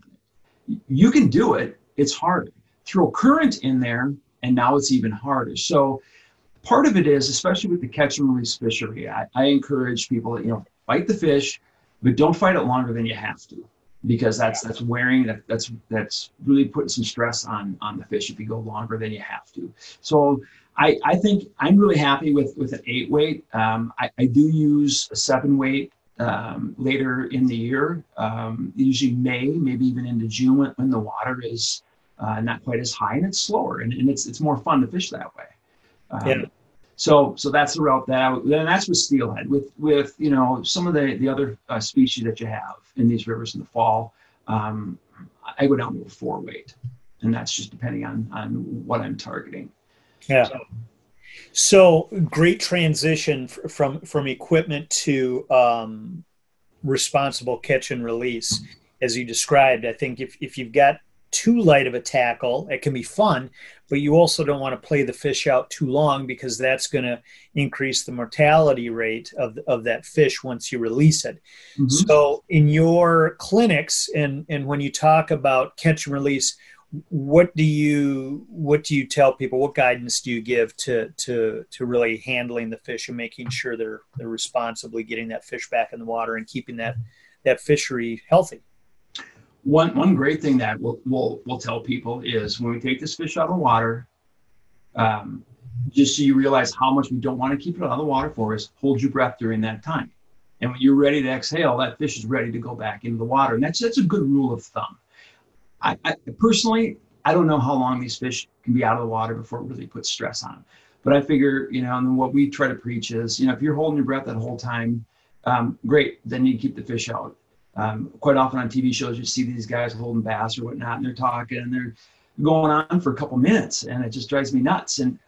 You can do it. It's harder. Throw current in there and now it's even harder. So part of it is, especially with the catch and release fishery, I, I encourage people, to you know, fight the fish, but don't fight it longer than you have to because that's that's wearing that that's that's really putting some stress on on the fish if you go longer than you have to. So I I think I'm really happy with with an eight weight. Um, I, I do use a seven weight um, later in the year, um, usually May, maybe even into June when, when the water is uh, not quite as high and it's slower and, and it's it's more fun to fish that way. Um, yeah. So, so that's the route that I, then that's with steelhead. With with you know some of the the other uh, species that you have in these rivers in the fall, um, I go down to a four weight, and that's just depending on on what I'm targeting. Yeah. So, so great transition from from equipment to um, responsible catch and release, as you described. I think if if you've got too light of a tackle. It can be fun, but you also don't want to play the fish out too long because that's going to increase the mortality rate of, of that fish once you release it. Mm-hmm. So, in your clinics and, and when you talk about catch and release, what do you what do you tell people what guidance do you give to to to really handling the fish and making sure they're they're responsibly getting that fish back in the water and keeping that that fishery healthy one one great thing that we'll we'll, we'll tell people is when we take this fish out of the water, um, just so you realize how much we don't want to keep it out of the water for is hold your breath during that time. And when you're ready to exhale, that fish is ready to go back into the water. And that's that's a good rule of thumb. I, I personally I don't know how long these fish can be out of the water before it really puts stress on them. But I figure, you know, and what we try to preach is, you know, if you're holding your breath that whole time, um, great, then you keep the fish out. Um, quite often on TV shows, you see these guys holding bass or whatnot, and they're talking and they're going on for a couple minutes, and it just drives me nuts. And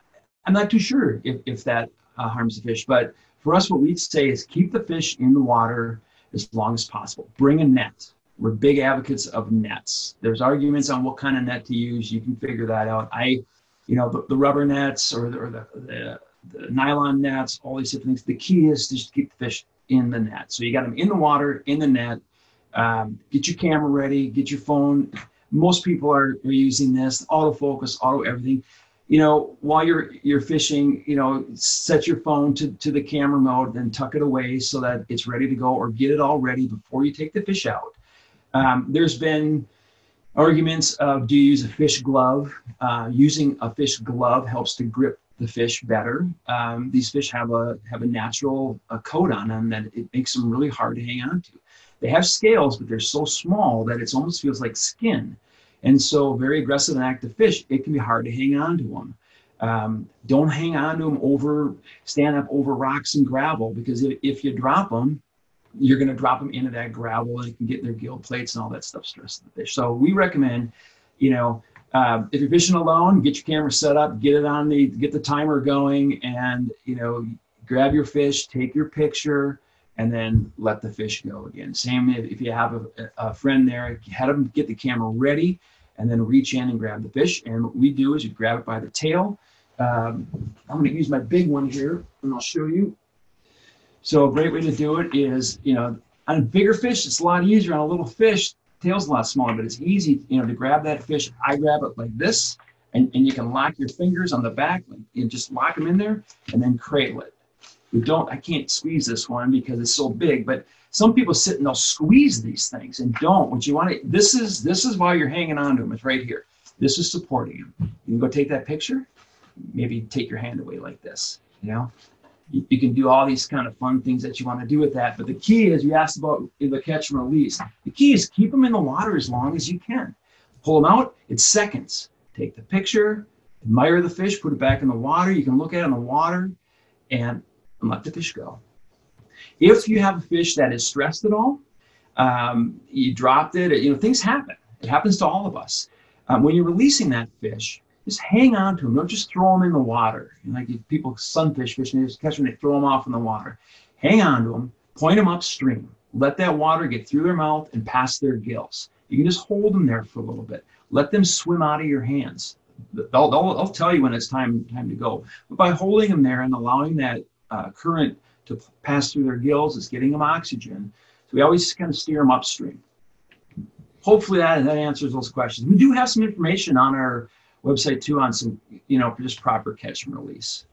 I'm not too sure if, if that uh, harms the fish. But for us, what we'd say is keep the fish in the water as long as possible. Bring a net. We're big advocates of nets. There's arguments on what kind of net to use. You can figure that out. I, you know, the, the rubber nets or the, or the, the, the nylon nets, all these different things. The key is just to keep the fish in the net. So you got them in the water, in the net um, get your camera ready, get your phone. Most people are, are using this autofocus, auto everything. You know, while you're you're fishing, you know, set your phone to, to the camera mode, then tuck it away so that it's ready to go, or get it all ready before you take the fish out. Um, there's been arguments of do you use a fish glove? Uh, using a fish glove helps to grip the fish better. Um, these fish have a have a natural a coat on them that it makes them really hard to hang on to. They have scales, but they're so small that it almost feels like skin. And so, very aggressive and active fish, it can be hard to hang on to them. Um, don't hang on to them over, stand up over rocks and gravel because if, if you drop them, you're going to drop them into that gravel and it can get their gill plates and all that stuff stress the fish. So we recommend, you know, uh, if you're fishing alone, get your camera set up, get it on the, get the timer going, and you know, grab your fish, take your picture, and then let the fish go again. Same if you have a, a friend there, have them get the camera ready and then reach in and grab the fish. And what we do is you grab it by the tail. Um, I'm going to use my big one here and I'll show you. So a great way to do it is, you know, on a bigger fish, it's a lot easier. On a little fish, tail's a lot smaller, but it's easy, you know, to grab that fish. I grab it like this, and, and you can lock your fingers on the back and just lock them in there and then cradle it. We don't, I can't squeeze this one because it's so big, but some people sit and they'll squeeze these things and don't. What you want to, this is, this is why you're hanging on to them. It's right here. This is supporting them. You can go take that picture. Maybe take your hand away like this, you know? You, you can do all these kind of fun things that you want to do with that. But the key is you asked about the catch and release. The key is keep them in the water as long as you can. Pull them out, it's seconds. Take the picture, admire the fish, put it back in the water. You can look at it in the water and, and let the fish go. If you have a fish that is stressed at all, um, you dropped it, you know, things happen. It happens to all of us. Um, when you're releasing that fish, just hang on to them. Don't just throw them in the water. You know, like people sunfish fishing, they just catch them, they throw them off in the water. Hang on to them, point them upstream. Let that water get through their mouth and past their gills. You can just hold them there for a little bit. Let them swim out of your hands. They'll, they'll, they'll tell you when it's time time to go. But by holding them there and allowing that uh, current to pass through their gills, it's getting them oxygen. So we always kind of steer them upstream hopefully that, that answers those questions. We do have some information on our website too on some, you know, just proper catch and release.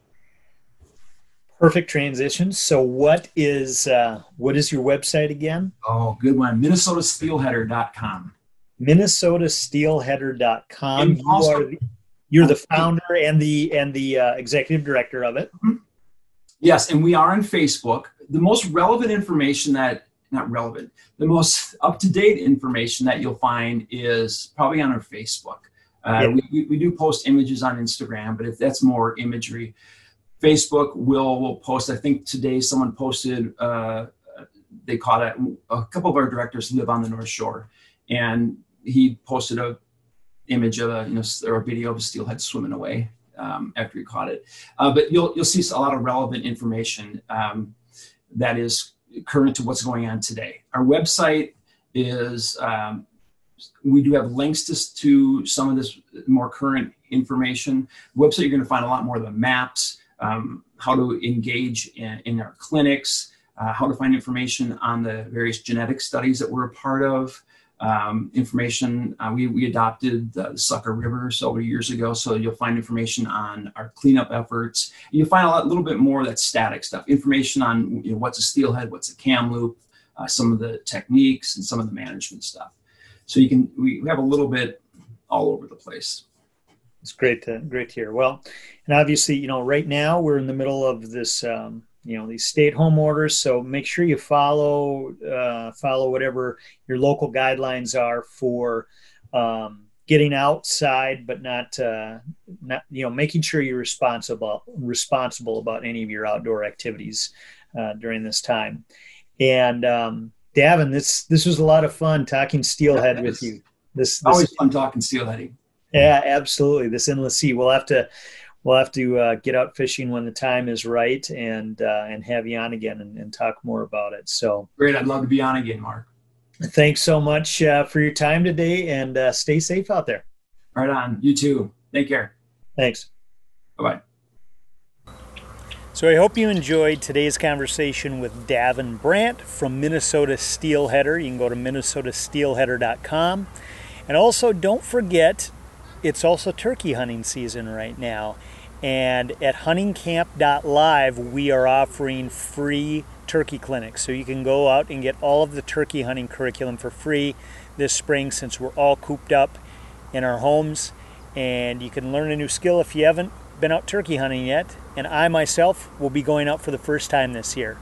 Perfect transition. So what is uh, what is your website again? Oh, good one. MinnesotaSteelheader.com. MinnesotaSteelheader.com. You are the, you're the founder and the and the uh, executive director of it. Mm-hmm. Yes, and we are on Facebook. The most relevant information that not relevant. The most up to date information that you'll find is probably on our Facebook. Uh, yeah. we, we do post images on Instagram, but if that's more imagery, Facebook will will post. I think today someone posted. Uh, they caught it. A couple of our directors live on the North Shore, and he posted a image of a you know or a video of a steelhead swimming away um, after he caught it. Uh, but you'll you'll see a lot of relevant information um, that is current to what's going on today. Our website is, um, we do have links to, to some of this more current information. Website, you're going to find a lot more of the maps, um, how to engage in, in our clinics, uh, how to find information on the various genetic studies that we're a part of, um, information. Uh, we, we adopted the Sucker River several years ago, so you'll find information on our cleanup efforts. You'll find a lot, little bit more of that static stuff, information on you know, what's a steelhead, what's a Kamloop, uh, some of the techniques, and some of the management stuff. So you can we have a little bit all over the place. It's great to great to hear. Well, and obviously, you know, right now we're in the middle of this um, you know these stay-at-home orders so make sure you follow uh, follow whatever your local guidelines are for um, getting outside but not uh, not you know making sure you're responsible responsible about any of your outdoor activities uh, during this time and um, Davin this this was a lot of fun talking steelhead yeah, with you this, this always fun talking steelheading yeah absolutely this endless sea we'll have to we'll have to uh, get out fishing when the time is right and uh, and have you on again and, and, talk more about it. So great! I'd love to be on again, Mark. Thanks so much uh, for your time today, and uh, stay safe out there. Right on. You too. Take care. Thanks. Bye bye. So I hope you enjoyed today's conversation with Davin Brandt from Minnesota Steelheader. You can go to minnesotasteelheader.com. And also don't forget it's also turkey hunting season right now. And at huntingcamp.live, we are offering free turkey clinics. So you can go out and get all of the turkey hunting curriculum for free this spring since we're all cooped up in our homes. And you can learn a new skill if you haven't been out turkey hunting yet. And I myself will be going out for the first time this year.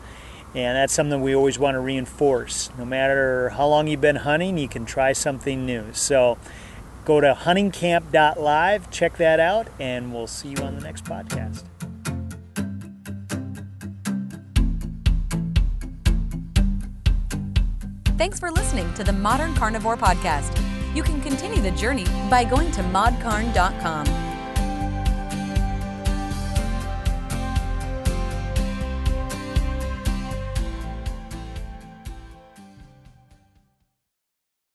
And that's something we always want to reinforce. No matter how long you've been hunting, you can try something new. So Go to huntingcamp.live, check that out, and we'll see you on the next podcast. Thanks for listening to the Modern Carnivore Podcast. You can continue the journey by going to modcarn.com